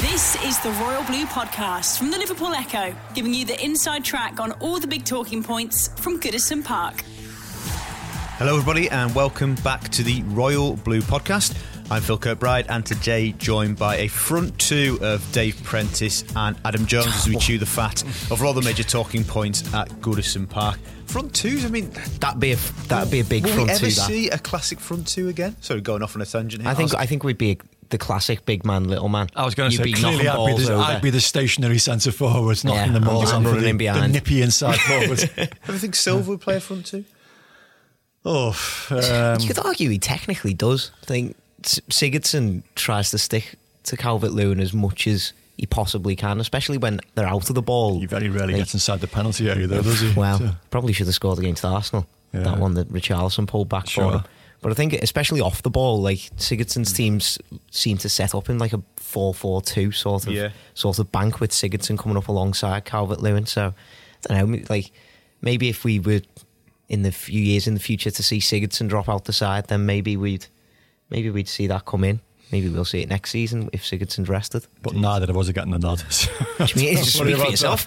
This is the Royal Blue Podcast from the Liverpool Echo, giving you the inside track on all the big talking points from Goodison Park. Hello, everybody, and welcome back to the Royal Blue Podcast. I'm Phil Kirkbride, and today joined by a front two of Dave Prentice and Adam Jones as we oh. chew the fat of all the major talking points at Goodison Park. Front twos, I mean, That'd be a that'd be a big will front we ever two. That. see a classic front two again? Sorry, going off on a tangent here. I think I think we'd be the classic big man, little man. I was going to say be clearly I'd be, the. I'd be the stationary centre forwards, not Yeah, the and balls I'm over running the, in the nippy inside forwards. Ever think Silva would play a front two? oh, um, you could argue he technically does. I think Sigurdsson tries to stick to Calvert Lewin as much as he possibly can, especially when they're out of the ball. he very rarely Like, gets inside the penalty area, though, does he? Well, So, probably should have scored against Arsenal. Yeah. That one that Richarlison pulled back Sure. for him. But I think, especially off the ball, like Sigurdsson's mm. teams seem to set up in like a 4-4-2 sort of Yeah. sort of bank with Sigurdsson coming up alongside Calvert Lewin. So I don't know, like maybe if we were in the few years in the future to see Sigurdsson drop out the side, then maybe we'd maybe we'd see that come in. Maybe we'll see it next season if Sigurdsson's rested. but neither of us are getting the nod. Which means speak for yourself.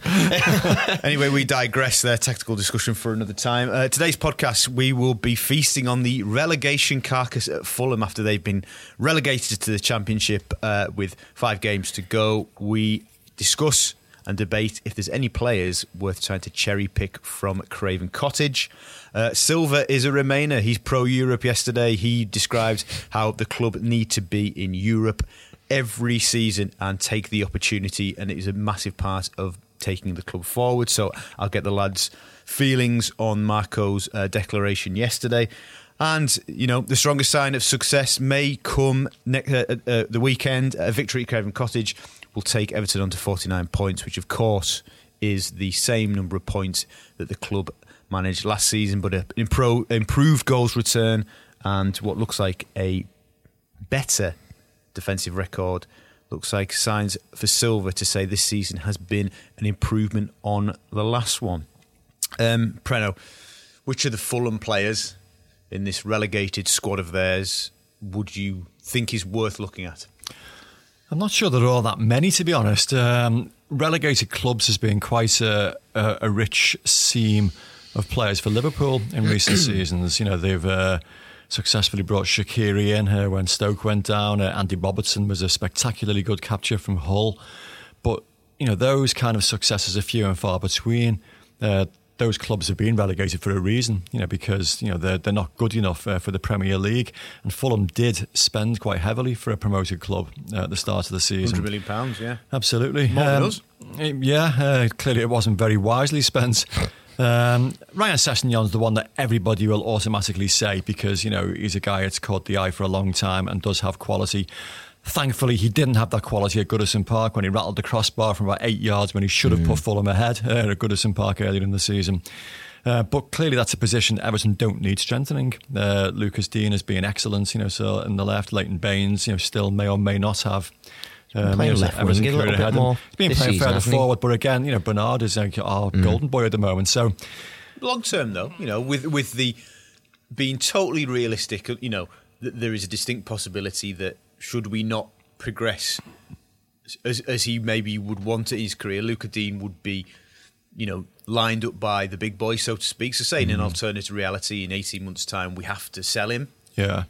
anyway, we digress there. Tactical discussion for another time. Uh, today's podcast, we will be feasting on the relegation carcass at Fulham after they've been relegated to the Championship uh, with five games to go. We discuss and debate if there's any players worth trying to cherry pick from Craven Cottage. Uh, Silva is a Remainer. He's pro Europe yesterday. He described how the club need to be in Europe every season and take the opportunity, and it is a massive part of taking the club forward. So I'll get the lads' feelings on Marco's uh, declaration yesterday. And, you know, the strongest sign of success may come ne- uh, uh, uh, the weekend. A victory at Craven Cottage will take Everton on to 49 points, which, of course, is the same number of points that the club managed last season, but an impro- improved goals return and what looks like a better defensive record. Looks like signs for Silva to say this season has been an improvement on the last one. Um, Prenno, which of the Fulham players in this relegated squad of theirs would you think is worth looking at? I'm not sure there are all that many, to be honest. Um, relegated clubs has been quite a, a, a rich seam of players for Liverpool in recent seasons. You know, they've uh, successfully brought Shaqiri in here when Stoke went down. Uh, Andy Robertson was a spectacularly good capture from Hull. But, you know, those kind of successes are few and far between. Uh, those clubs have been relegated for a reason, you know, because you know they're they're not good enough uh, for the Premier League, and Fulham did spend quite heavily for a promoted club uh, at the start of the season. Hundred million pounds, yeah. Absolutely. More than Um, us. Yeah, uh, clearly it wasn't very wisely spent. Um, Ryan Sessegnon's the one that everybody will automatically say because, you know, he's a guy that's caught the eye for a long time and does have quality. Thankfully, he didn't have that quality at Goodison Park when he rattled the crossbar from about eight yards when he should have put Fulham ahead uh, at Goodison Park earlier in the season. Uh, but clearly, that's a position Everton don't need strengthening. Uh, Lucas Digne has been excellent, you know. So in the left, Leighton Baines, you know, still may or may not have. Um, playing left Everton wing a little bit ahead. more He's been playing season, further forward, but again, you know, Bernard is like our golden boy at the moment. So long term though you know with with the being totally realistic you know th- there is a distinct possibility that should we not progress as, as he maybe would want it in his career Lucas Digne would be you know lined up by the big boys so to speak so saying an alternative reality in 18 months time we have to sell him yeah,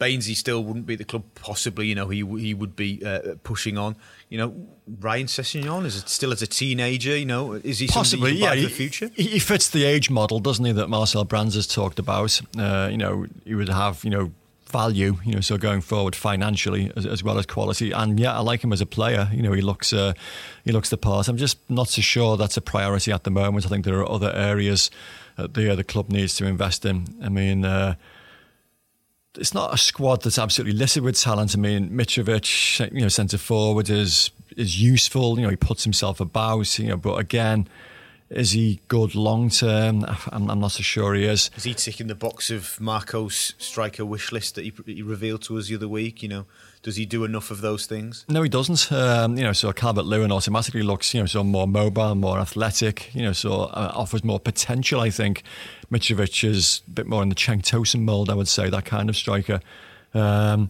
Bainesy still wouldn't be at the club. Possibly, you know, he he would be uh, pushing on. You know, Ryan Sessegnon is still as a teenager. You know, is he possibly, yeah. He, the future? he he fits the age model, doesn't he? That Marcel Brands has talked about. Uh, you know, he would have you know value. You know, so going forward financially as, as well as quality. And yeah, I like him as a player. You know, he looks uh, he looks the part. I'm just not so sure that's a priority at the moment. I think there are other areas that the uh, the club needs to invest in. I mean. Uh, it's not a squad that's absolutely littered with talent. I mean, Mitrovic, you know, centre forward is is useful. You know, he puts himself about. You know, but again, is he good long term? I'm, I'm not so sure he is. Is he ticking the box of Marco's striker wish list that he, he revealed to us the other week? You know, does he do enough of those things? No, he doesn't. Um, you know, so Calvert Lewin automatically looks, you know, so more mobile, more athletic. You know, so uh, offers more potential. I think Mitrovic is a bit more in the Cenk Tosun mold. I would say that kind of striker. Um,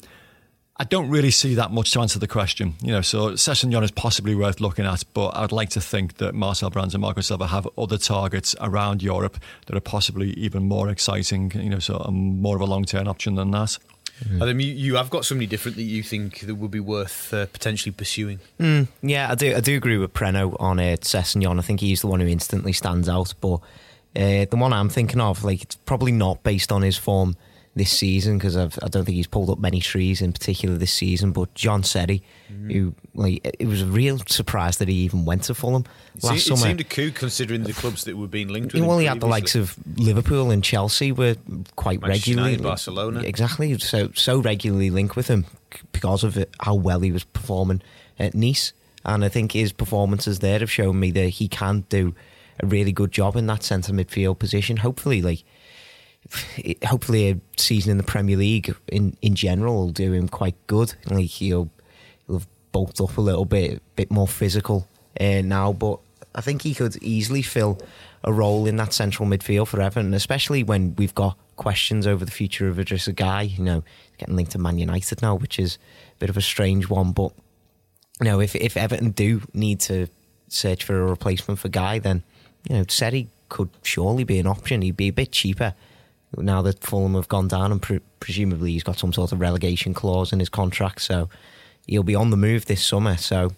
I don't really see that much to answer the question. You know, so Sessegnon is possibly worth looking at, but I'd like to think that Marcel Brands and Marco Silva have other targets around Europe that are possibly even more exciting. You know, so more of a long term option than that. Mm. Adam, you, you have got somebody different that you think that would be worth uh, potentially pursuing. Mm, yeah, I do. I do agree with Prenno on uh, Sessegnon. I think he's the one who instantly stands out. But uh, the one I'm thinking of, like, it's probably not based on his form this season because I don't think he's pulled up many trees in particular this season. But Jean Seri, mm-hmm. who like it was a real surprise that he even went to Fulham it last seemed, summer. It seemed a coup considering the clubs that were being linked with. Well, he had the likes of Liverpool and Chelsea were quite Manchester regularly United, Barcelona, exactly so so regularly linked with him because of how well he was performing at Nice. And I think his performances there have shown me that he can do a really good job in that centre midfield position. Hopefully, like hopefully a season in the Premier League in, in general will do him quite good. Like he'll he'll have bulked up a little bit, bit more physical uh, now, but I think he could easily fill a role in that central midfield for Everton, especially when we've got questions over the future of Idrissa Gueye. You know, getting linked to Man United now, which is a bit of a strange one. But you know, if if Everton do need to search for a replacement for Gueye, then you know, Seri could surely be an option. He'd be a bit cheaper now that Fulham have gone down, and pre- presumably he's got some sort of relegation clause in his contract, so he'll be on the move this summer. So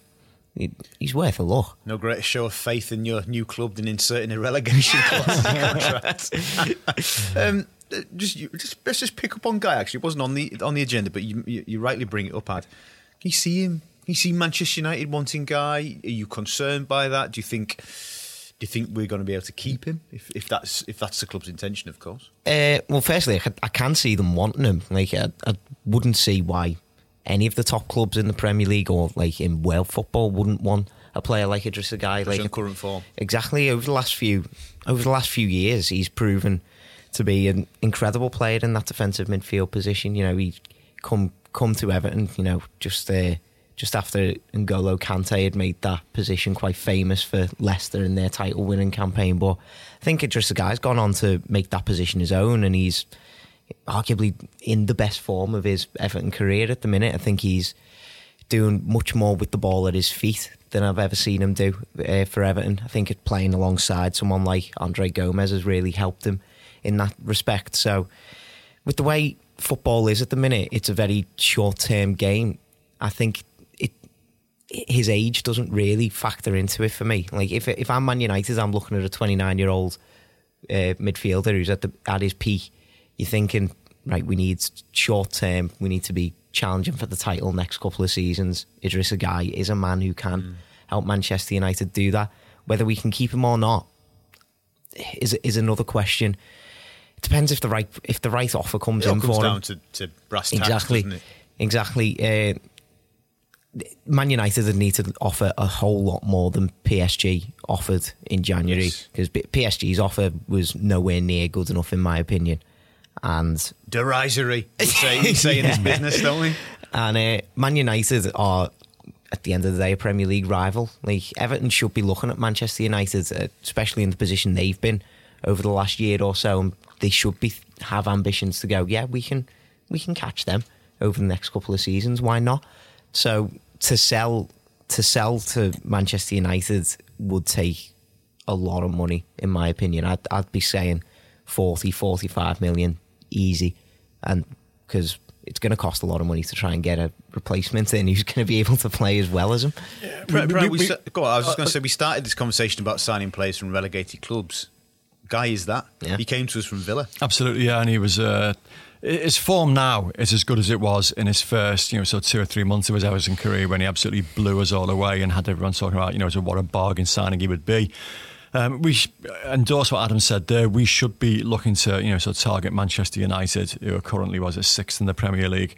he, he's worth a look. No greater show of faith in your new club than inserting a relegation clause in your contract. um, just, just let's just pick up on Gueye. Actually, it wasn't on the on the agenda, but you, you, you rightly bring it up. Ad, you see him? You see Manchester United wanting Gueye. Are you concerned by that? Do you think? Do you think we're going to be able to keep him if, if that's if that's the club's intention, of course? Uh, well, firstly, I, I, can see them wanting him. Like, I, I, wouldn't see why any of the top clubs in the Premier League or like in world football wouldn't want a player like Idrissa Gueye. Like in current form, exactly. Over the last few over the last few years, he's proven to be an incredible player in that defensive midfield position. You know, he come come to Everton. You know, just. Uh, just after N'Golo Kante had made that position quite famous for Leicester in their title winning campaign. But I think Idrissa Gueye's gone on to make that position his own, and he's arguably in the best form of his Everton career at the minute. I think he's doing much more with the ball at his feet than I've ever seen him do uh, for Everton. I think playing alongside someone like Andre Gomes has really helped him in that respect. So, with the way football is at the minute, it's a very short term game. I think his age doesn't really factor into it for me. Like if if I'm Man United, I'm looking at a 29 year old uh, midfielder who's at the at his peak. You're thinking, right? We need short term. We need to be challenging for the title next couple of seasons. Idrissa Gueye is a man who can mm. help Manchester United do that. Whether we can keep him or not is is another question. It depends if the right if the right offer comes it in comes for down him. To, to brass tacks, exactly, exactly. Uh, Man United would need to offer a whole lot more than PSG offered in January because yes. PSG's offer was nowhere near good enough, in my opinion. And derisory, we say, we say yeah. in this business, don't we? And uh, Man United are, at the end of the day, a Premier League rival. Like Everton should be looking at Manchester United, uh, especially in the position they've been over the last year or so, and they should be have ambitions to go. Yeah, we can, we can catch them over the next couple of seasons. Why not? So to sell to sell to Manchester United would take a lot of money, in my opinion. I'd, I'd be saying 40, 45 million easy, and because it's going to cost a lot of money to try and get a replacement in who's going to be able to play as well as him. Yeah, we, we, we, go on, I was just going to uh, say we started this conversation about signing players from relegated clubs. Gueye is that. Yeah. He came to us from Villa. Absolutely, yeah, and he was. Uh, his form now is as good as it was in his first, you know, so two or three months of his Everton career when he absolutely blew us all away and had everyone talking about, you know, what a bargain signing he would be. Um, we endorse what Adam said there. We should be looking to, you know, so target Manchester United, who are currently was at sixth in the Premier League,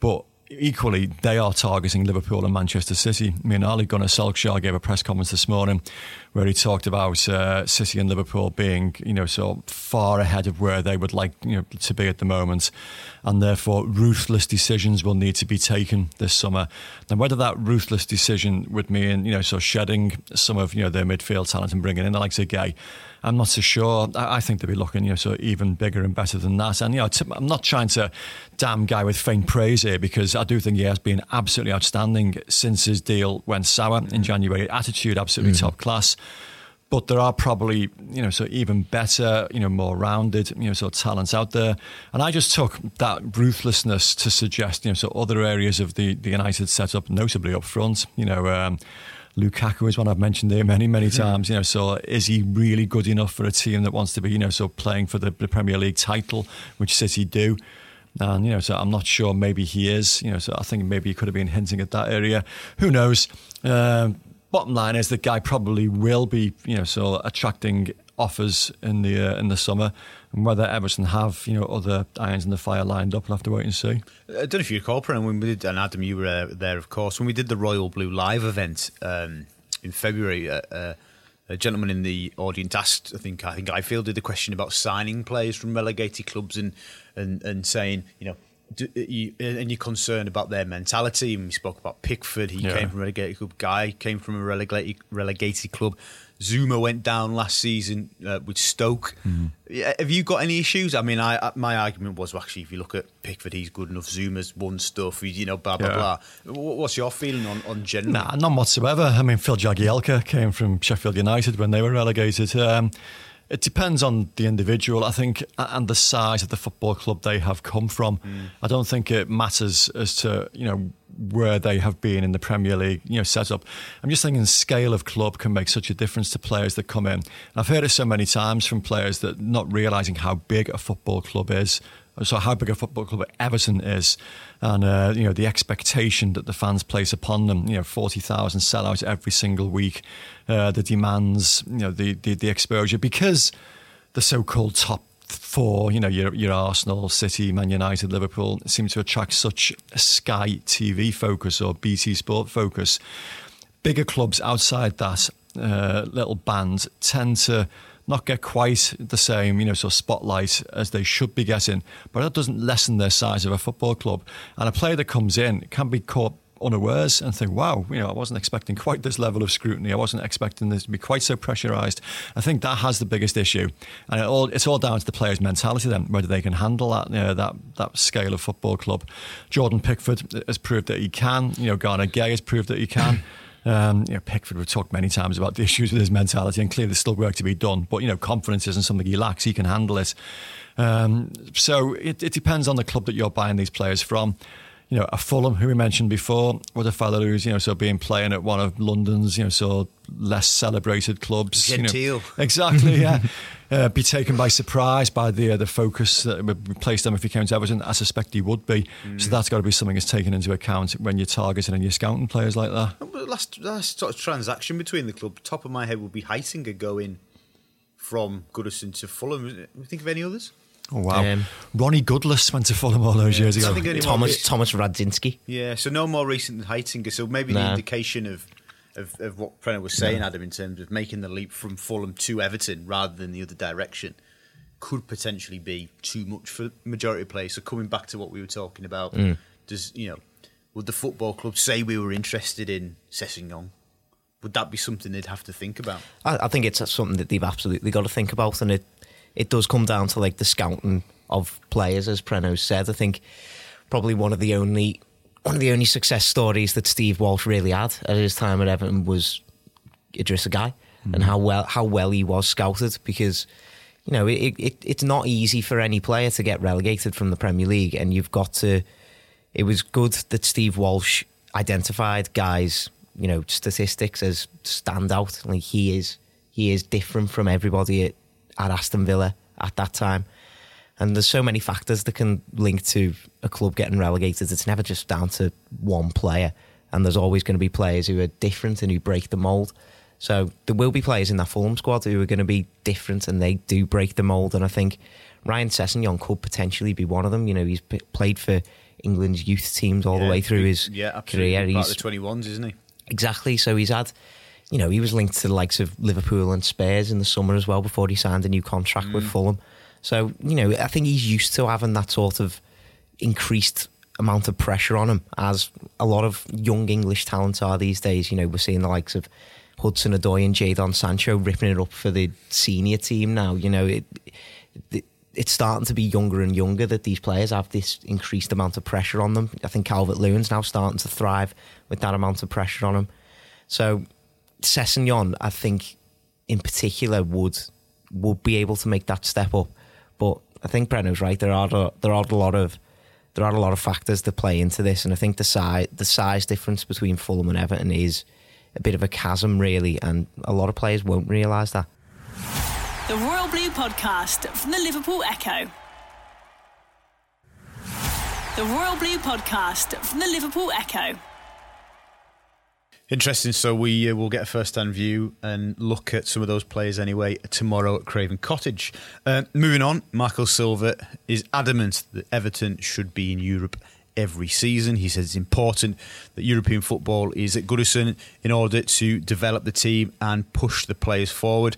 but equally, they are targeting Liverpool and Manchester City. I mean, Ole Gunnar Solskjaer gave a press conference this morning where he talked about uh, City and Liverpool being, you know, so far ahead of where they would like you know, to be at the moment, and therefore ruthless decisions will need to be taken this summer. Now, whether that ruthless decision would mean, you know, so shedding some of you know their midfield talent and bringing in the likes Gueye I'm not so sure. I, I think they'll be looking, you know, so even bigger and better than that. And you know, I'm not trying to damn Gueye with faint praise here because I do think he has been absolutely outstanding since his deal went sour in January. Attitude absolutely top class. But there are probably, you know, so even better, you know, more rounded, you know, sort of talents out there. And I just took that ruthlessness to suggest, you know, so other areas of the, the United setup, notably up front, you know, um, Lukaku is one I've mentioned there many, many times. You know, so is he really good enough for a team that wants to be, you know, so playing for the, the Premier League title, which City do? And you know, so I'm not sure. Maybe he is. You know, so I think maybe he could have been hinting at that area. Who knows? Um, bottom line is the guy probably will be, you know, so attracting offers in the uh, in the summer, and whether Everton have you know other irons in the fire lined up, we'll have to wait and see. I don't know if you recall, Brennan, when we did, and Adam, you were uh, there, of course, when we did the Royal Blue Live event um, in February. Uh, uh, a gentleman in the audience asked, I think, I think I fielded the question about signing players from relegated clubs and and and saying, you know, do, uh, you, uh, and you're concerned about their mentality. And we spoke about Pickford. He Yeah. came from a relegated club. Gueye came from a relegated relegated club. Zouma went down last season uh, with Stoke. Yeah, have you got any issues? I mean, I, I my argument was well, actually, if you look at Pickford, he's good enough. Zouma's won stuff. You know, blah blah Yeah. blah. What's your feeling on on general? Nah, none whatsoever. I mean, Phil Jagielka came from Sheffield United when they were relegated. Um, it depends on the individual, I think, and the size of the football club they have come from. Mm. I don't think it matters as to you know where they have been in the Premier League, you know, setup. I'm just thinking scale of club can make such a difference to players that come in. And I've heard it so many times from players that not realizing how big a football club is so how big a football club Everton is, and uh, you know the expectation that the fans place upon them. You know, forty thousand sellouts every single week, uh, the demands, you know, the, the the exposure because the so-called top four, you know, your your Arsenal, City, Man United, Liverpool, seem to attract such Sky TV focus or BT Sport focus. Bigger clubs outside that uh, little band tend to not get quite the same, you know, sort of spotlight as they should be getting, but that doesn't lessen their size of a football club. And a player that comes in can be caught unawares and think, wow, you know, I wasn't expecting quite this level of scrutiny. I wasn't expecting this to be quite so pressurised. I think that has the biggest issue, and it all, it's all down to the player's mentality then, whether they can handle that you know, that that scale of football club. Jordan Pickford has proved that he can. You know, Gana Gueye has proved that he can. Um, you know, Pickford we've talked many times about the issues with his mentality, and clearly there's still work to be done. But you know, confidence isn't something he lacks; he can handle it. Um, so it, it depends on the club that you're buying these players from. You know, a Fulham, who we mentioned before, was a fellow who's you know so being playing at one of London's you know so less celebrated clubs. you know. Genteel. exactly. Yeah, uh, be taken by surprise by the uh, the focus that would placed on if he came to Everton. I suspect he would be. So that's got to be something that's taken into account when you're targeting and you're scouting players like that. Last, last sort of transaction between the club, top of my head would be Heitinga going from Goodison to Fulham. Think of any others? Oh wow! Um, Ronny Goodlass went to Fulham all those years I ago. think anyone- Thomas Thomas Radzinski. Yeah, so no more recent than Heitinga. So maybe the indication of, of, of what Brenner was saying, Adam, in terms of making the leap from Fulham to Everton rather than the other direction, could potentially be too much for majority of players. So coming back to what we were talking about, does you know, would the football club say we were interested in Sessegnon? Would that be something they'd have to think about? I, I think it's something that they've absolutely got to think about, and it it does come down to like the scouting of players, as Prenno said. I think probably one of the only one of the only success stories that Steve Walsh really had at his time at Everton was Idrissa Gueye and mm. how well how well he was scouted because you know it, it it's not easy for any player to get relegated from the Premier League, and you've got to. It was good that Steve Walsh identified Gueye's, you know, statistics as standout. Like he is, he is different from everybody at, at Aston Villa at that time. And there's so many factors that can link to a club getting relegated. It's never just down to one player. And there's always going to be players who are different and who break the mould. So there will be players in that Fulham squad who are going to be different and they do break the mould. And I think Ryan Sessegnon could potentially be one of them. You know, he's p- played for England's youth teams all the way through his yeah, absolutely. career. Part He's of the twenty ones, isn't he? Exactly. So he's had, you know, he was linked to the likes of Liverpool and Spurs in the summer as well before he signed a new contract with mm. Fulham. So, you know, I think he's used to having that sort of increased amount of pressure on him, as a lot of young English talents are these days. You know, we're seeing the likes of Hudson Odoi and Jadon Sancho ripping it up for the senior team now. You know, it, it, it's starting to be younger and younger that these players have this increased amount of pressure on them. I think Calvert Lewin's now starting to thrive with that amount of pressure on him. So Sessegnon, I think, in particular, would would be able to make that step up. But I think Prenno's right. There are there are a lot of there are a lot of factors that play into this, and I think the size the size difference between Fulham and Everton is a bit of a chasm, really, and a lot of players won't realise that. The Royal Blue Podcast from the Liverpool Echo. The Royal Blue Podcast from the Liverpool Echo. Interesting. So we uh, will get a first-hand view and look at some of those players anyway tomorrow at Craven Cottage. Uh, moving on, Marco Silva is adamant that Everton should be in Europe every season. He says it's important that European football is at Goodison in order to develop the team and push the players forward.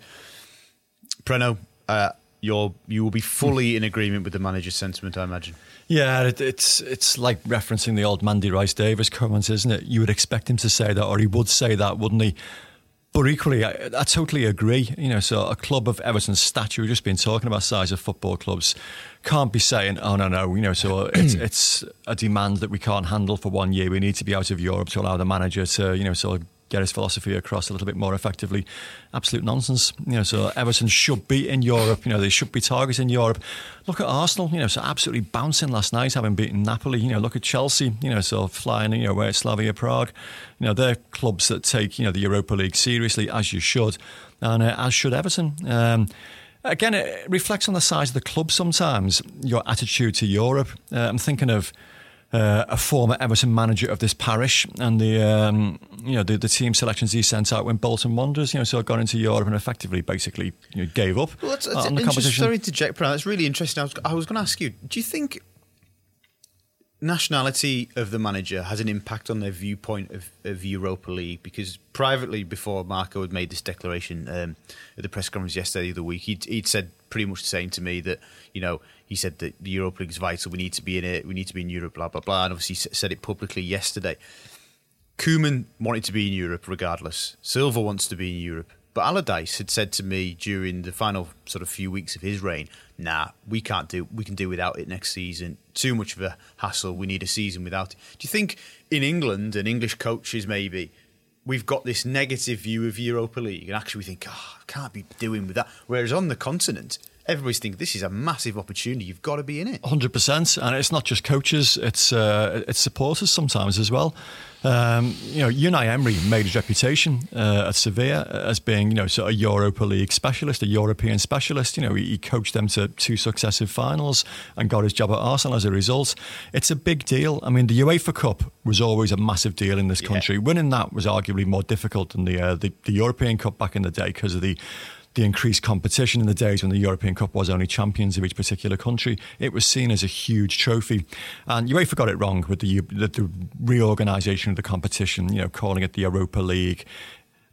Prenno, uh, you're you will be fully in agreement with the manager's sentiment, I imagine. Yeah, it, it's it's like referencing the old Mandy Rice Davies comments, isn't it? You would expect him to say that, or he would say that, wouldn't he? But equally, I, I, totally agree. You know, so a club of Everton's stature, we've just been talking about size of football clubs, can't be saying, "Oh no, no," you know. So it's it's a demand that we can't handle for one year. We need to be out of Europe to allow the manager to, you know, sort of get his philosophy across a little bit more effectively. Absolute nonsense. You know, so Everton should be in Europe. You know, they should be targeting Europe. Look at Arsenal. You know, so absolutely bouncing last night, having beaten Napoli. You know, look at Chelsea. You know, so flying. You know, where Slavia Prague. You know, they're clubs that take you know the Europa League seriously, as you should, and uh, as should Everton. Um, again, it reflects on the size of the club sometimes. Your attitude to Europe. Uh, I'm thinking of uh, a former Everton manager of this parish, and the um, you know the, the, team selections he sent out when Bolton Wanderers, you know, so I got into Europe and effectively basically you know, gave up well, that's, that's on the competition. Sorry to interject, Brian. That's really interesting. I was, I was going to ask you: Do you think nationality of the manager has an impact on their viewpoint of, of Europa League? Because privately, before Marco had made this declaration um, at the press conference yesterday, the week, he'd, he'd said pretty much the same to me that you know he said that the Europa League is vital. We need to be in it. We need to be in Europe. Blah blah blah. And obviously said it publicly yesterday. Koeman wanted to be in Europe regardless. Silva wants to be in Europe. But Allardyce had said to me during the final sort of few weeks of his reign, "Nah, we can't do. We can do without it next season. Too much of a hassle. We need a season without it." Do you think in England and English coaches maybe we've got this negative view of Europa League, and actually we think, "Oh, I can't be doing with that." Whereas on the continent, everybody's thinking this is a massive opportunity. You've got to be in it. Hundred percent, and it's not just coaches; it's uh, it's supporters sometimes as well. Um, you know, Unai Emery made his reputation uh, at Sevilla as being, you know, sort of a Europa League specialist, a European specialist. You know, he, he, coached them to two successive finals and got his job at Arsenal as a result. It's a big deal. I mean, the UEFA Cup was always a massive deal in this country. Yeah. Winning that was arguably more difficult than the, uh, the the European Cup back in the day because of the the increased competition in the days when the European Cup was only champions of each particular country. It was seen as a huge trophy. And UEFA got it wrong with the, the, the reorganisation of the competition, you know, calling it the Europa League.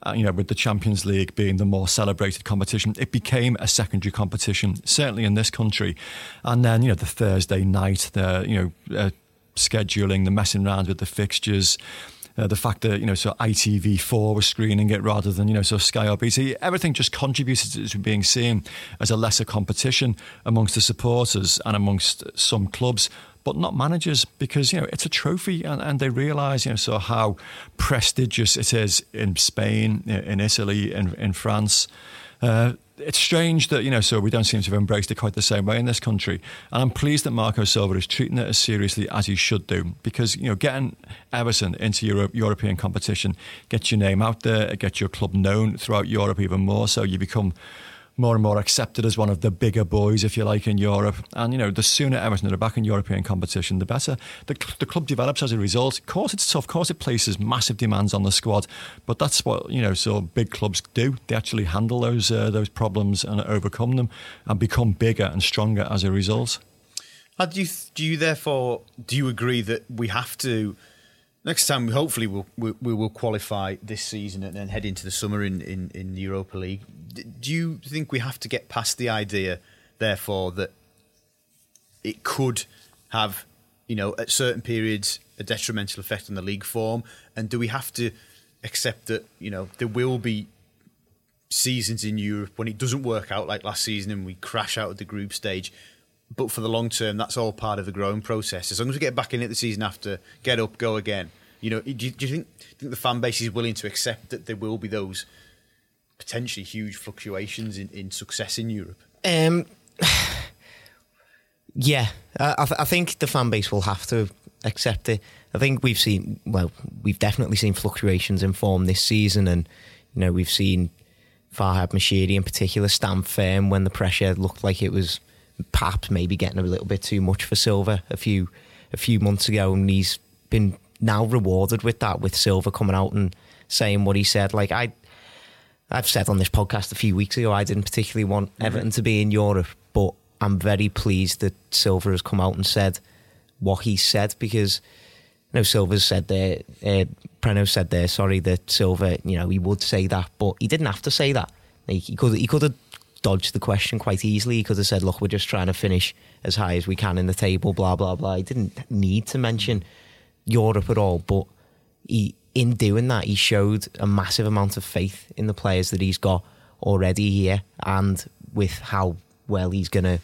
Uh, you know, with the Champions League being the more celebrated competition, it became a secondary competition, certainly in this country. And then, you know, the Thursday night, the, you know, uh, scheduling, the messing around with the fixtures, uh, the fact that you know so ITV4 was screening it rather than you know so Sky or BT, everything just contributed to being seen as a lesser competition amongst the supporters and amongst some clubs but not managers because you know it's a trophy and, and they realise you know so how prestigious it is in Spain, in Italy, in, in France. Uh, it's strange that you know, so we don't seem to have embraced it quite the same way in this country. And I'm pleased that Marco Silva is treating it as seriously as he should do, because you know, getting Everton into Europe, European competition gets your name out there, it gets your club known throughout Europe even more. So you become more and more accepted as one of the bigger boys, if you like, in Europe. And, you know, the sooner Everton are back in European competition, the better. The, the club develops as a result. Of course, it's tough. Of course, it places massive demands on the squad. But that's what, you know, so big clubs do. They actually handle those, uh, those problems and overcome them and become bigger and stronger as a result. Do you, do you therefore, do you agree that we have to next time hopefully we'll, we, we will qualify this season and then head into the summer in, in, in the Europa League. do you think we have to get past the idea, therefore, that it could have, you know, at certain periods a detrimental effect on the league form? And do we have to accept that, you know, there will be seasons in Europe when it doesn't work out like last season and we crash out of the group stage? But for the long term, that's all part of the growing process. As long as we get back in it the season after, get up, go again. You know, do you, do you think, do you think the fan base is willing to accept that there will be those potentially huge fluctuations in, in success in Europe? Um, yeah, I, th- I think the fan base will have to accept it. I think we've seen, well, we've definitely seen fluctuations in form this season, and you know we've seen Farhad Moshiri in particular stand firm when the pressure looked like it was perhaps maybe getting a little bit too much for Silva a few a few months ago, and he's been now rewarded with that with Silva coming out and saying what he said. Like I, I've said on this podcast a few weeks ago, I didn't particularly want Everton to be in Europe, but I'm very pleased that Silva has come out and said what he said because you know Silva's said there, uh, Prenno said there, sorry that Silva, you know, he would say that, but he didn't have to say that. He could he could have dodged the question quite easily. because I said, "Look, we're just trying to finish as high as we can in the table." Blah blah blah. He didn't need to mention Europe at all, but he, in doing that, he showed a massive amount of faith in the players that he's got already here, and with how well he's going to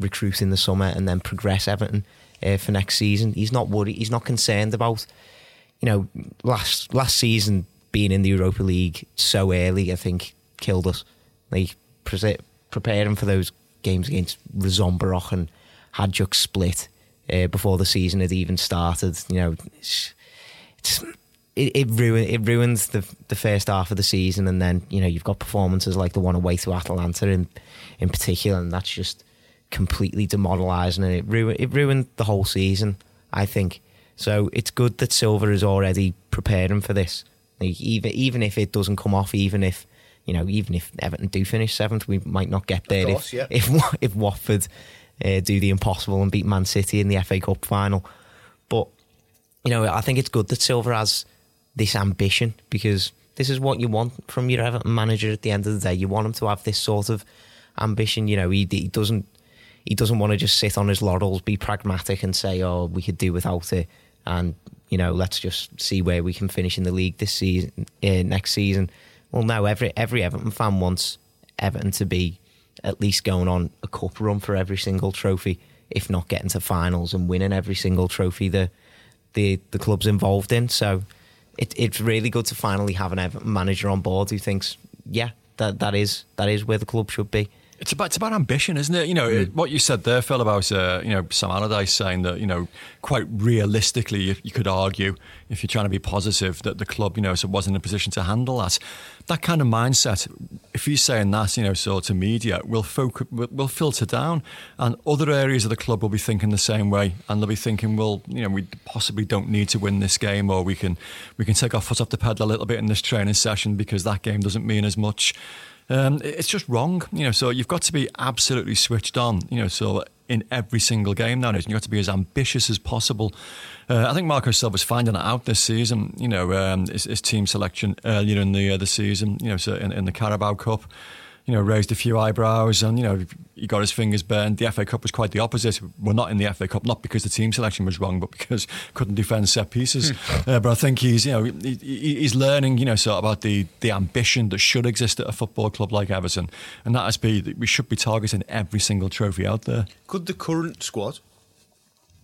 recruit in the summer and then progress Everton uh, for next season. He's not worried. He's not concerned about, you know, last last season being in the Europa League so early. I think killed us. Like pre- preparing for those games against Rosenborg and Hajduk Split uh, before the season had even started. You know, it's, it's, it, it ruined it ruins the the first half of the season, and then you know you've got performances like the one away to Atalanta in in particular, and that's just completely demoralising, and it ruined it ruined the whole season. I think so. It's good that Silva is already preparing for this. Like even even if it doesn't come off, even if you know, even if Everton do finish seventh, we might not get there course, if, yeah. if if Watford uh, do the impossible and beat Man City in the FA Cup final. But you know, I think it's good that Silva has this ambition because this is what you want from your Everton manager. At the end of the day, you want him to have this sort of ambition. You know, he, he doesn't he doesn't want to just sit on his laurels, be pragmatic, and say, "Oh, we could do without it," and you know, let's just see where we can finish in the league this season, uh, next season. Well, no, every every Everton fan wants Everton to be at least going on a cup run for every single trophy, if not getting to finals and winning every single trophy the the the club's involved in. So it, it's really good to finally have an Everton manager on board who thinks, yeah, that that is that is where the club should be. It's about it's about ambition, isn't it? You know it, what you said there, Phil, about uh, you know Sam Allardyce saying that you know quite realistically, you, you could argue if you're trying to be positive that the club, you know, so wasn't in a position to handle that. That kind of mindset, if he's saying that, you know, so to media, will focus, will, will filter down, and other areas of the club will be thinking the same way, and they'll be thinking, well, you know, we possibly don't need to win this game, or we can we can take our foot off the pedal a little bit in this training session because that game doesn't mean as much. Um, it's just wrong, you know. So you've got to be absolutely switched on, you know. So in every single game nowadays, and you've got to be as ambitious as possible. Uh, I think Marco Silva's finding it out this season. You know, um, his, his, team selection earlier in the uh, the season. You know, so in, in the Carabao Cup you know, raised a few eyebrows and, you know, he got his fingers burned. The FA Cup was quite the opposite. We're not in the FA Cup, not because the team selection was wrong, but because couldn't defend set pieces. uh, but I think he's, you know, he, he's learning, you know, sort of about the, the ambition that should exist at a football club like Everton. And that has been, that we should be targeting every single trophy out there. Could the current squad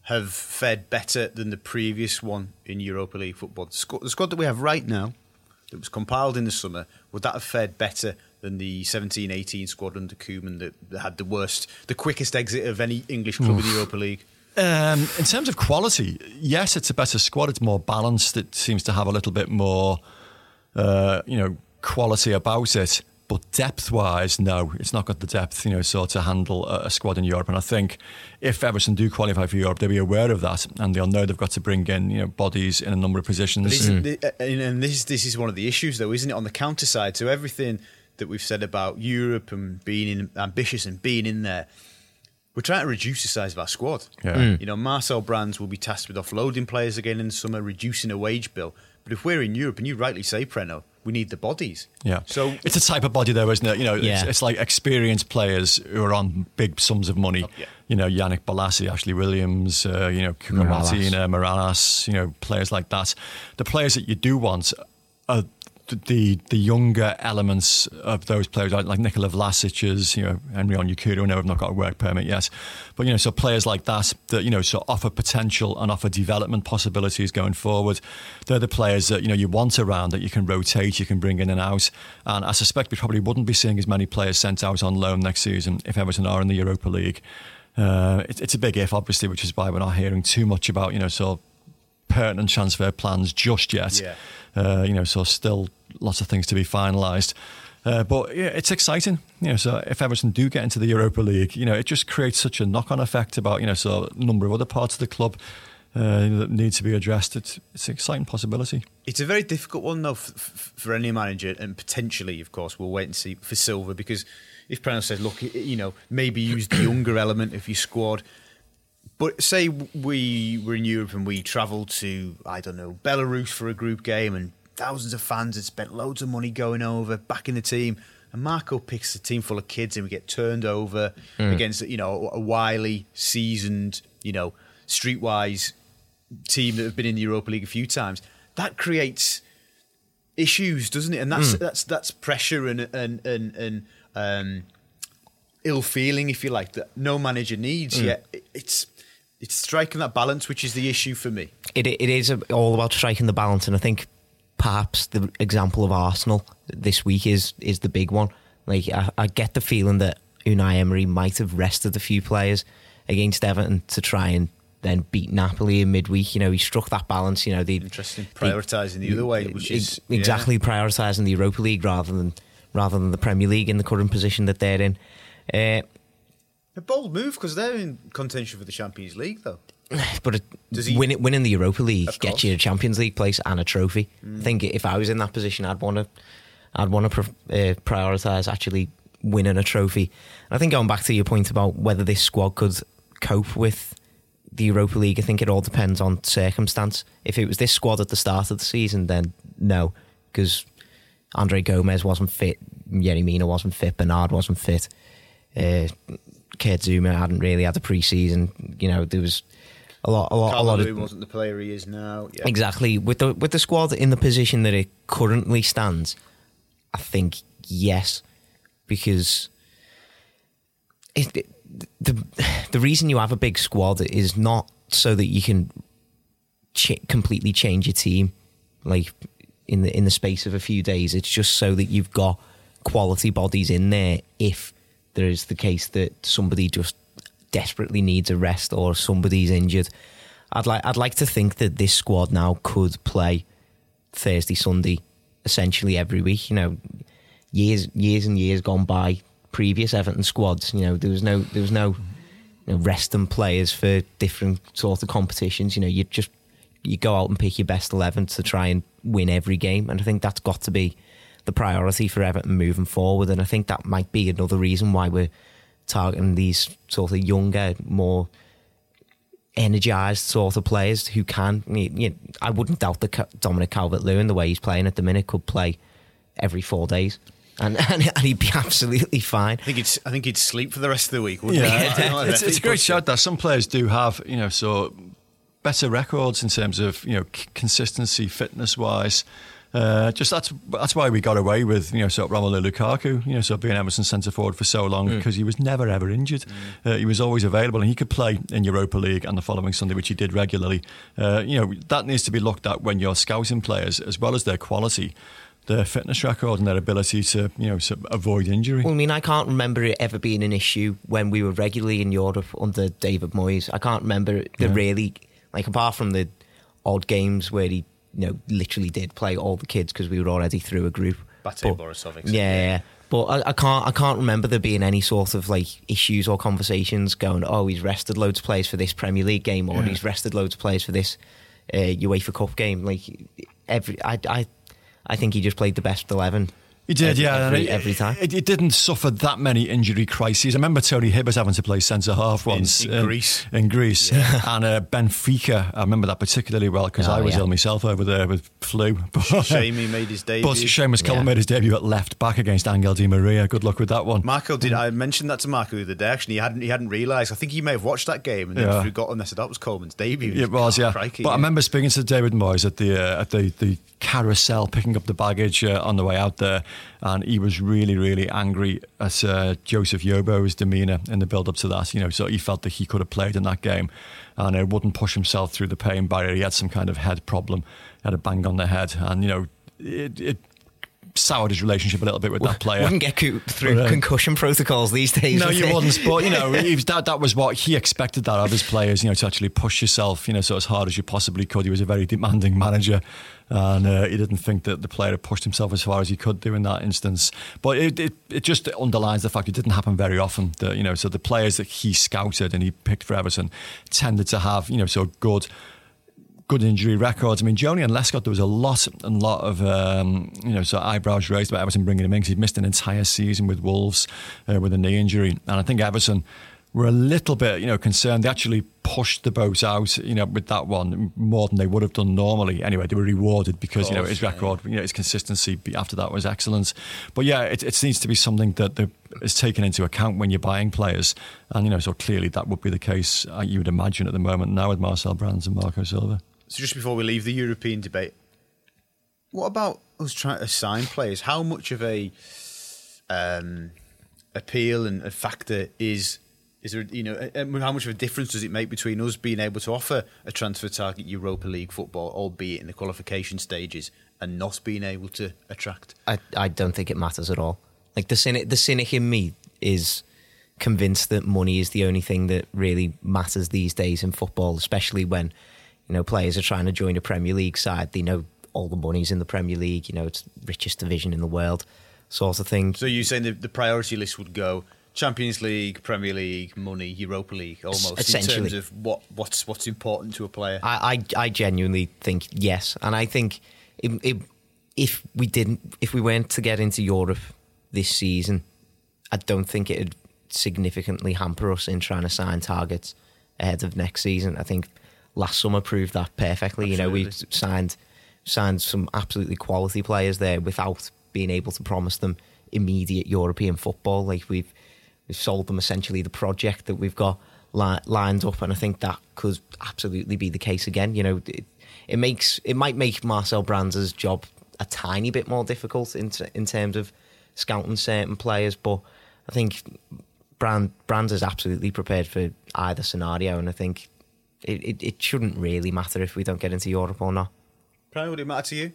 have fared better than the previous one in Europa League football? The squad, the squad that we have right now, that was compiled in the summer, would that have fared better than the 17-18 squad under Koeman that, that, had the worst, the quickest exit of any English club Oof. in the Europa League? Um, in terms of quality, yes, it's a better squad. It's more balanced. It seems to have a little bit more, uh, you know, quality about it. But depth-wise, no, it's not got the depth, you know, so to handle a, a squad in Europe. And I think if Everton do qualify for Europe, they'll be aware of that, and they'll know they've got to bring in, you know, bodies in a number of positions. Mm. The, and this this is one of the issues, though, isn't it? On the counter side, so everything that we've said about Europe and being in, ambitious and being in there, we're trying to reduce the size of our squad. Yeah. Mm. You know, Marcel Brands will be tasked with offloading players again in the summer, reducing a wage bill. But if we're in Europe, and you rightly say, Prenno, we need the bodies. Yeah. So it's a type of body, though, isn't it? You know, yeah. it's, it's, like experienced players who are on big sums of money. Oh, yeah. You know, Yannick Bolasie, Ashley Williams, uh, you know, Cuco Martina, Mirallas, you know, players like that. The players that you do want are the the younger elements of those players, like, like Nikola Vlasic's, you know, Henry Onyekuru, I know have not got a work permit yet, but you know, so players like that that you know, so offer potential and offer development possibilities going forward. They're the players that you know you want around that you can rotate, you can bring in and out, and I suspect we probably wouldn't be seeing as many players sent out on loan next season if Everton are in the Europa League. Uh, it, it's a big if, obviously, which is why we're not hearing too much about you know sort of pertinent transfer plans just yet. Yeah. Uh, you know, so still lots of things to be finalised. Uh, but yeah, it's exciting. You know, so if Everton do get into the Europa League, you know, it just creates such a knock-on effect about you know, so a number of other parts of the club uh, that need to be addressed. It's it's an exciting possibility. It's a very difficult one though f- f- for any manager, and potentially, of course, we'll wait and see for Silva because if Prenno says, look, you know, maybe use the younger element of your squad. But say we were in Europe and we travelled to, I don't know, Belarus for a group game and thousands of fans had spent loads of money going over, back in the team. And Marco picks a team full of kids and we get turned over mm. against, you know, a wily, seasoned, you know, streetwise team that have been in the Europa League a few times. That creates issues, doesn't it? And that's mm. that's that's pressure and and and, and um, ill feeling, if you like, that no manager needs. Mm. Yet it's it's striking that balance, which is the issue for me. It it is all about striking the balance, and I think perhaps the example of Arsenal this week is is the big one. Like I, I get the feeling that Unai Emery might have rested a few players against Everton to try and then beat Napoli in midweek. You know, he struck that balance. You know, the interesting prioritising the, the, other way, which is exactly yeah. prioritising the Europa League rather than rather than the Premier League in the current position that they're in. Uh, a bold move because they're in contention for the Champions League, though. But it, he, win, winning the Europa League gets you a Champions League place and a trophy. Mm. I think if I was in that position, I'd want to, I'd want to uh, prioritise actually winning a trophy. And I think going back to your point about whether this squad could cope with the Europa League, I think it all depends on circumstance. If it was this squad at the start of the season, then no, because Andre Gomes wasn't fit, Yerry Mina wasn't fit, Bernard wasn't fit. Uh, Kurt Zouma hadn't really had a pre-season. You know, there was a lot, a lot, a lot of wasn't the player he is now. Yeah. Exactly with the with the squad in the position that it currently stands. I think yes, because it, it, the the reason you have a big squad is not so that you can ch- completely change your team, like in the in the space of a few days. It's just so that you've got quality bodies in there if there is the case that somebody just desperately needs a rest or somebody's injured. I'd like I'd like to think that this squad now could play Thursday, Sunday, essentially every week. You know, years years and years gone by, previous Everton squads. You know, there was no there was no you know, players for different sort of competitions. You know, you just you go out and pick your best eleven to try and win every game, and I think that's got to be the priority for Everton moving forward. And I think that might be another reason why we're targeting these sort of younger, more energised sort of players who can. You know, I wouldn't doubt that Dominic Calvert Lewin, the way he's playing at the minute, could play every four days. And, and, he'd be absolutely fine. I think he'd I think he'd sleep for the rest of the week. Wouldn't yeah, he? it's, it's a great shout. That some players do have, you know, so better records in terms of you know consistency, fitness wise. Uh, just that's that's why we got away with you know sort of Romelu Lukaku, you know, sort of being Emerson centre forward for so long mm. because he was never ever injured. Mm. Uh, he was always available and he could play in Europa League and the following Sunday, which he did regularly. Uh, you know that needs to be looked at when you're scouting players as well as their quality their fitness record and their ability to you know to avoid injury. Well, I mean, I can't remember it ever being an issue when we were regularly in Europe under David Moyes. I can't remember the yeah. really like apart from the odd games where he you know, literally did play all the kids because we were already through a group. Bate Borisov, yeah, yeah. But I, I, can't, I can't remember there being any sort of like issues or conversations going. Oh, he's rested loads of players for this Premier League game, or yeah. he's rested loads of players for this uh, UEFA Cup game. Like every, I, I, I think he just played the best eleven He did, every, yeah. every, it, every time. It, it didn't suffer that many injury crises. I remember Tony Hibbert having to play centre half once in Greece. In Greece, and uh, Benfica. I remember that particularly well because Oh, I was yeah. ill myself over there with flu. But, Shame he made his debut. but Seamus Coleman Yeah. made his debut at left back against Angel Di Maria. Good luck with that one. Marco did. I mentioned that to Marco the other day. Actually, he hadn't. He hadn't realised. I think he may have watched that game and then Yeah. forgot. And I said that was Coleman's debut. It was, Oh, yeah. crikey, but I remember speaking to David Moyes at the uh, at the, the carousel, picking up the baggage uh, on the way out there, and he was really, really angry at uh, Joseph Yobo's demeanour in the build up to that. You know, so he felt that he could have played in that game, and uh, wouldn't push himself through the pain barrier. He had some kind of head problem, he had a bang on the head, and you know, it. it soured his relationship a little bit with that player. Wouldn't get co- through But, uh, concussion protocols these days. No, you wouldn't. But you know, was, that that was what he expected that of his players. You know, to actually push yourself, you know, so as hard as you possibly could. He was a very demanding manager, and uh, he didn't think that the player had pushed himself as far as he could do in that instance. But it, it it just underlines the fact it didn't happen very often. That you know, so the players that he scouted and he picked for Everton tended to have you know so good good injury records. I mean, Joleon Lescott, there was a lot and lot of um, you know, so eyebrows raised about Everton bringing him in because he'd missed an entire season with Wolves uh, with a knee injury, and I think Everton were a little bit you know concerned. They actually pushed the boat out, you know, with that one more than they would have done normally. Anyway, they were rewarded because you know his record, you know, his consistency after that was excellent. But yeah, it, it needs to be something that the, is taken into account when you're buying players, and you know, so clearly that would be the case. Uh, you would imagine at the moment now with Marcel Brands and Marco Silva. So just before we leave the European debate, what about us trying to sign players? How much of a um, appeal and a factor is is there? You know, how much of a difference does it make between us being able to offer a transfer target Europa League football, albeit in the qualification stages, and not being able to attract? I, I don't think it matters at all. Like the cynic, the cynic in me is convinced that money is the only thing that really matters these days in football, especially when you know players are trying to join a Premier League side. They know all the money's in the Premier League. You know, it's the richest division in the world, sort of thing. So you're saying the, the priority list would go Champions League, Premier League, money, Europa League, almost in terms of what what's what's important to a player. I, I, I genuinely think yes, and I think it, it, if we didn't, if we weren't to get into Europe this season, I don't think it'd significantly hamper us in trying to sign targets ahead of next season. I think last summer proved that perfectly. You know, we signed signed some absolutely quality players there without being able to promise them immediate European football. Like we've we've sold them essentially the project that we've got li- lined up, and I think that could absolutely be the case again. You know, it, it makes it might make Marcel Brands' job a tiny bit more difficult in t- in terms of scouting certain players, but I think Brand Brands is absolutely prepared for either scenario, and I think it, it, it shouldn't really matter if we don't get into Europe or not. Brian, would it matter to you?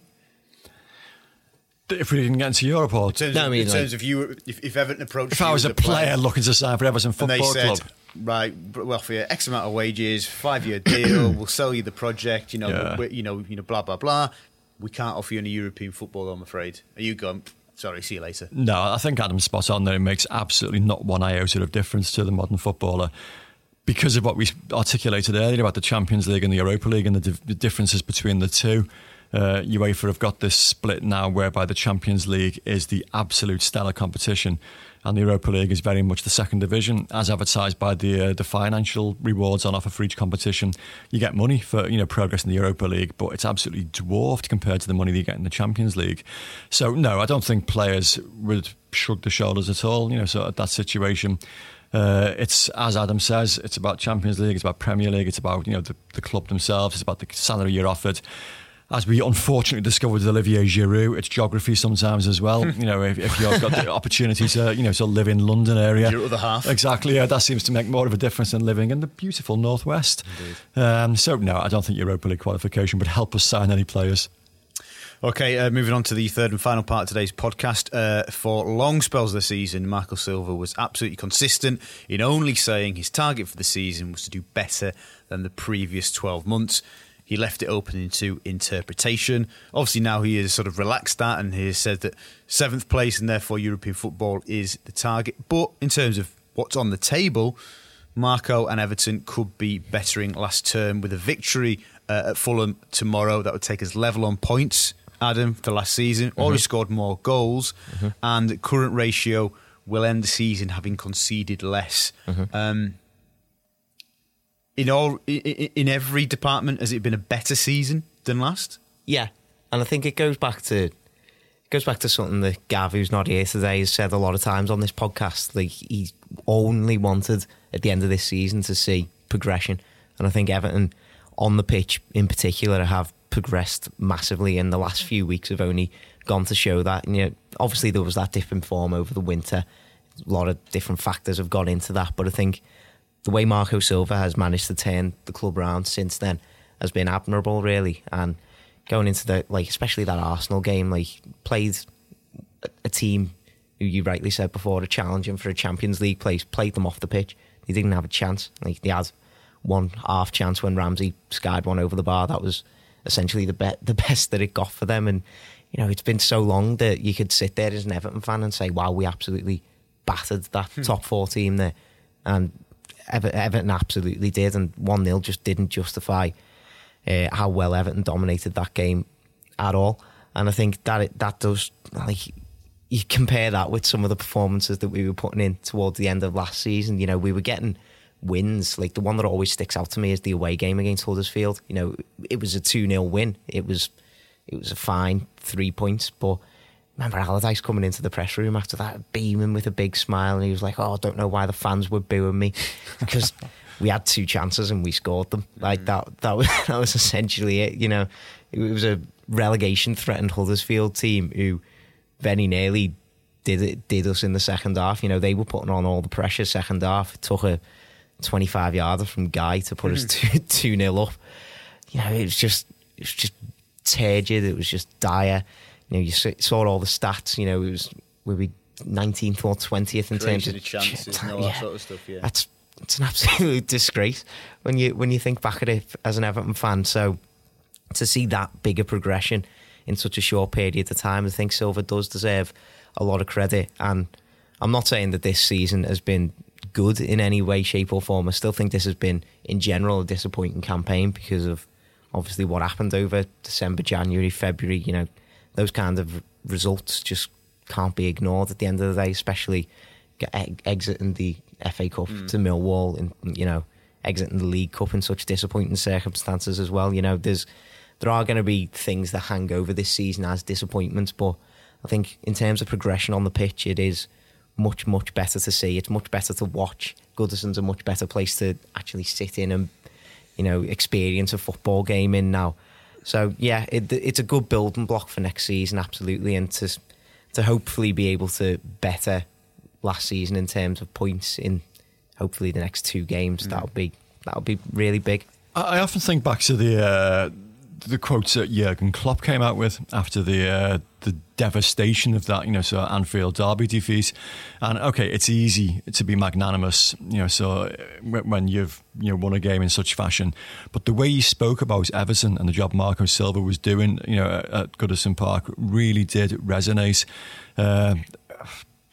If we didn't get into Europe, or In terms, No, I mean, in terms of you, if, if Everton approached if you I was a player looking to sign for Everton and they Football said, Club, right, well, for you, X amount of wages, five year deal, we'll sell you the project, you know, Yeah. we- you know, you know, blah blah blah. We can't offer you any European football, I'm afraid. Are you going? Sorry, see you later. No, I think Adam's spot on there. It makes absolutely not one iota of difference to the modern footballer because of what we articulated earlier about the Champions League and the Europa League and the, di- the differences between the two. Uh, UEFA have got this split now whereby the Champions League is the absolute stellar competition and the Europa League is very much the second division as advertised by the uh, the financial rewards on offer for each competition. You get money for you know progress in the Europa League, but it's absolutely dwarfed compared to the money that you get in the Champions League. So no, I don't think players would shrug their shoulders at all. You know, so at that situation. Uh, it's as Adam says, it's about Champions League, it's about Premier League, it's about you know the, the club themselves, it's about the salary you're offered. As we unfortunately discovered with Olivier Giroud, it's geography sometimes as well. you know, if, if you've got the opportunity to you know to live in London area, Your other half. exactly, yeah, that seems to make more of a difference than living in the beautiful northwest. Um, so no, I don't think Europa League qualification would help us sign any players. Okay, uh, moving on to the third and final part of today's podcast. Uh, for long spells of the season, Marco Silva was absolutely consistent in only saying his target for the season was to do better than the previous 12 months. He left it open into interpretation. Obviously, now he has sort of relaxed that and he has said that seventh place and therefore European football is the target. But in terms of what's on the table, Marco and Everton could be bettering last term with a victory uh, at Fulham tomorrow. That would take us level on points Adam, for last season. Mm-hmm. Already scored more goals, and current ratio will end the season having conceded less. Mm-hmm. Um, in all, in every department, has it been a better season than last? Yeah, and I think it goes back to it goes back to something that Gav, who's not here today, has said a lot of times on this podcast. Like he only wanted at the end of this season to see progression, and I think Everton on the pitch in particular have progressed massively in the last few weeks. Have only gone to show that. And, you know, obviously there was that dip in form over the winter. A lot of different factors have gone into that, but I think the way Marco Silva has managed to turn the club around since then has been admirable, really. And going into the like, especially that Arsenal game, like played a, team who you rightly said before are challenging for a Champions League place, played them off the pitch. They didn't have a chance. Like had one half chance when Ramsey skied one over the bar. That was essentially the be- the best that it got for them. And you know, it's been so long that you could sit there as an Everton fan and say, "Wow, we absolutely battered that top four team there." And Ever- Everton absolutely did, and one 0 just didn't justify uh, how well Everton dominated that game at all. And I think that it, that does like you compare that with some of the performances that we were putting in towards the end of last season. You know, we were getting wins. Like the one that always sticks out to me is the away game against Huddersfield. You know, it was a two 0 win. It was it was a fine three points, but. Remember Allardyce coming into the press room after that, beaming with a big smile, and he was like, "Oh, I don't know why the fans were booing me, because we had two chances and we scored them. Like mm. that, that was that was essentially it. You know, it was a relegation threatened Huddersfield team who very nearly did it, did us in the second half. You know, they were putting on all the pressure second half. It took a 25 yarder from Gueye to put us hmm. 2 2 nil up. You know, it was just it was just turgid. It was just dire. You know, you saw all the stats. You know, it was we were 19th or 20th in terms of chances and all that sort of stuff, yeah. That's it's an absolute disgrace when you when you think back at it as an Everton fan. So to see that bigger progression in such a short period of time, I think Silva does deserve a lot of credit. And I'm not saying that this season has been good in any way, shape, or form. I still think this has been, in general, a disappointing campaign because of obviously what happened over December, January, February. You know, those kind of results just can't be ignored at the end of the day, especially e- exiting the FA Cup hmm. to Millwall and you know exiting the League Cup in such disappointing circumstances as well. You know, there's there are going to be things that hang over this season as disappointments, but I think in terms of progression on the pitch, it is much much better to see. It's much better to watch. Goodison's a much better place to actually sit in and you know experience a football game in now. So yeah, it, it's a good building block for next season, absolutely, and to to hopefully be able to better last season in terms of points in hopefully the next two games. That'll be that'll be really big. I I often think back to the uh, the quotes that Jurgen Klopp came out with after the uh, the devastation of that, you know, so Anfield derby defeat. And okay, it's easy to be magnanimous, you know, so uh, when you've you know won a game in such fashion, but the way he spoke about Everton and the job Marco Silva was doing, you know, at- at Goodison Park really did resonate. Uh,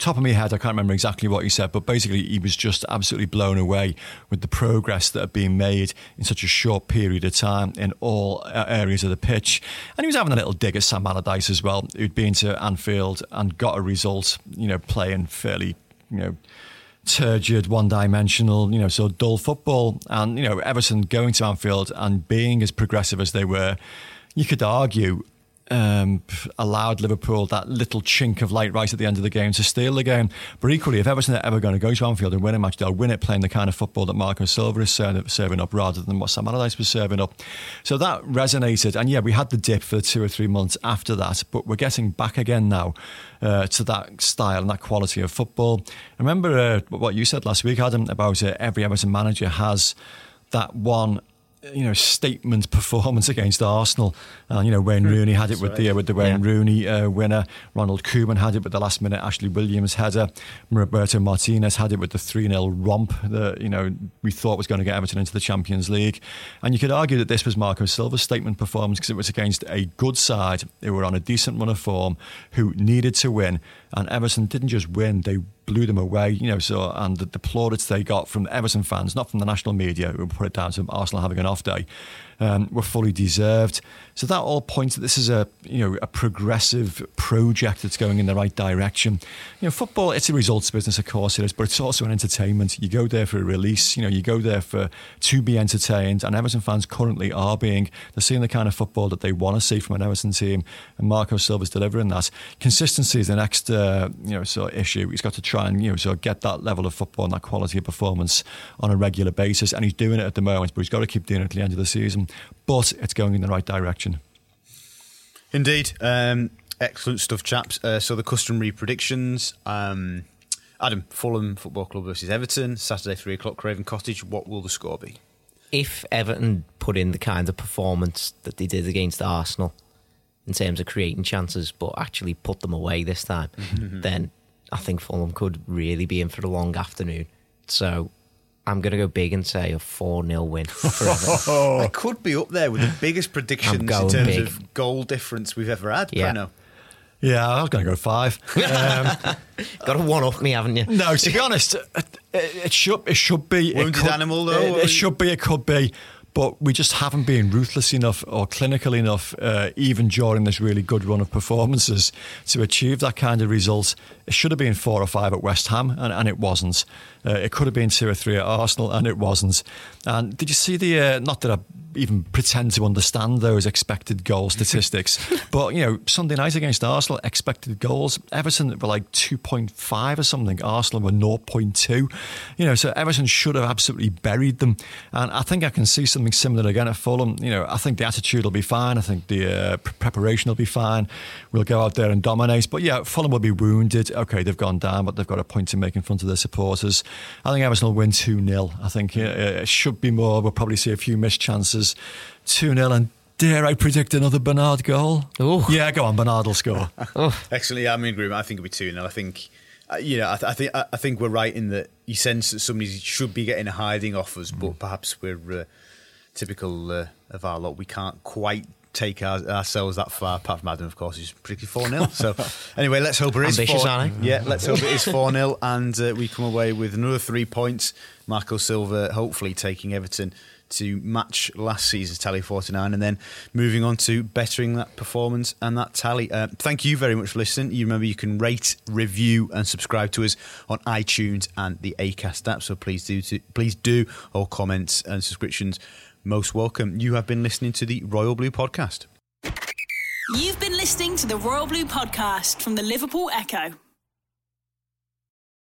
top of my head, I can't remember exactly what he said, but basically he was just absolutely blown away with the progress that had been made in such a short period of time in all uh, areas of the pitch. And he was having a little dig at Sam Allardyce as well, who'd been to Anfield and got a result, you know, playing fairly, you know, turgid, one dimensional, you know, so dull football. And, you know, Everton going to Anfield and being as progressive as they were, you could argue um, allowed Liverpool that little chink of light right at the end of the game to steal the game. But equally, if Everton are ever going to go to Anfield and win a match, they'll win it playing the kind of football that Marco Silva is serving, up rather than what Sam Allardyce was serving up. So that resonated. And yeah, we had the dip for two or three months after that, but we're getting back again now uh, to that style and that quality of football. I Remember uh, what you said last week, Adam, about uh, every Everton manager has that one you know statement performance against Arsenal. And you know Wayne Rooney had it with the uh, with the Wayne Yeah. Rooney uh, winner. Ronald Koeman had it with the last minute Ashley Williams header. Roberto Martinez had it with the three 0 romp that you know we thought was going to get Everton into the Champions League. And you could argue that this was Marco Silva's statement performance because it was against a good side who were on a decent run of form, who needed to win. And Everton didn't just win; they blew them away. You know, so and the, the plaudits they got from Everton fans, not from the national media, who put it down to Arsenal having an off day, um, were fully deserved. So that all points that this is a you know a progressive project that's going in the right direction. You know, football it's a results business, of course it is, but it's also an entertainment. You go there for a release. You know, you go there for to be entertained, and Everton fans currently are being. They're seeing the kind of football that they want to see from an Everton team, and Marco Silva's delivering that. Consistency is the next uh, you know sort of issue. He's got to try and you know sort of get that level of football and that quality of performance on a regular basis, and he's doing it at the moment. But he's got to keep doing it at the end of the season but it's going in the right direction. Indeed. Um, excellent stuff, chaps. Uh, so the customary predictions. Um, Adam, Fulham Football Club versus Everton, Saturday, 3 o'clock, Craven Cottage. What will the score be? If Everton put in the kind of performance that they did against Arsenal in terms of creating chances, but actually put them away this time, mm-hmm. then I think Fulham could really be in for a long afternoon. So I'm going to go big and say a 4 0 win forever. I could be up there with the biggest predictions in terms big. of goal difference we've ever had. Yeah. Prenno. Yeah, I was going to go five. Um, Got a one off me, haven't you? No, to be honest, it, it should it should be wounded could, animal though. It, it should be. It could be but we just haven't been ruthless enough or clinical enough, uh, even during this really good run of performances, to achieve that kind of result. It should have been four or five at West Ham, and, and it wasn't. Uh, it could have been two or three at Arsenal, and it wasn't. And did you see the? Uh, not that I even pretend to understand those expected goal statistics. but, you know, Sunday night against Arsenal, expected goals, Everton were like 2.5 or something. Arsenal were 0.2. You know, so Everton should have absolutely buried them. And I think I can see something similar again at Fulham. You know, I think the attitude will be fine. I think the uh, preparation will be fine. We'll go out there and dominate. But yeah, Fulham will be wounded. Okay, they've gone down, but they've got a point to make in front of their supporters. I think Everton will win 2 0. I think uh, it should be more. We'll probably see a few missed chances 2 0 and dare I predict another Bernard goal? Ooh. Yeah, go on, Bernard will score. Excellent. Yeah, I'm in agreement. I think it'll be 2 0. I think. Uh, you know, I, th- I, think I think we're right in that you sense that somebody should be getting a hiding offers, mm. but perhaps we're uh, typical uh, of our lot. We can't quite take our, ourselves that far. Apart from Adam, of course, is pretty 4 0. So, anyway, let's hope it is Ambitious, 4 Yeah, let's hope it is 4 0 and uh, we come away with another three points. Marco Silva hopefully taking Everton to match last season's tally 49 and then moving on to bettering that performance and that tally. Uh, thank you very much for listening. You remember you can rate, review, and subscribe to us on iTunes and the Acast app. So please do, to, please do. All comments and subscriptions most welcome. You have been listening to the Royal Blue podcast. You've been listening to the Royal Blue podcast from the Liverpool Echo.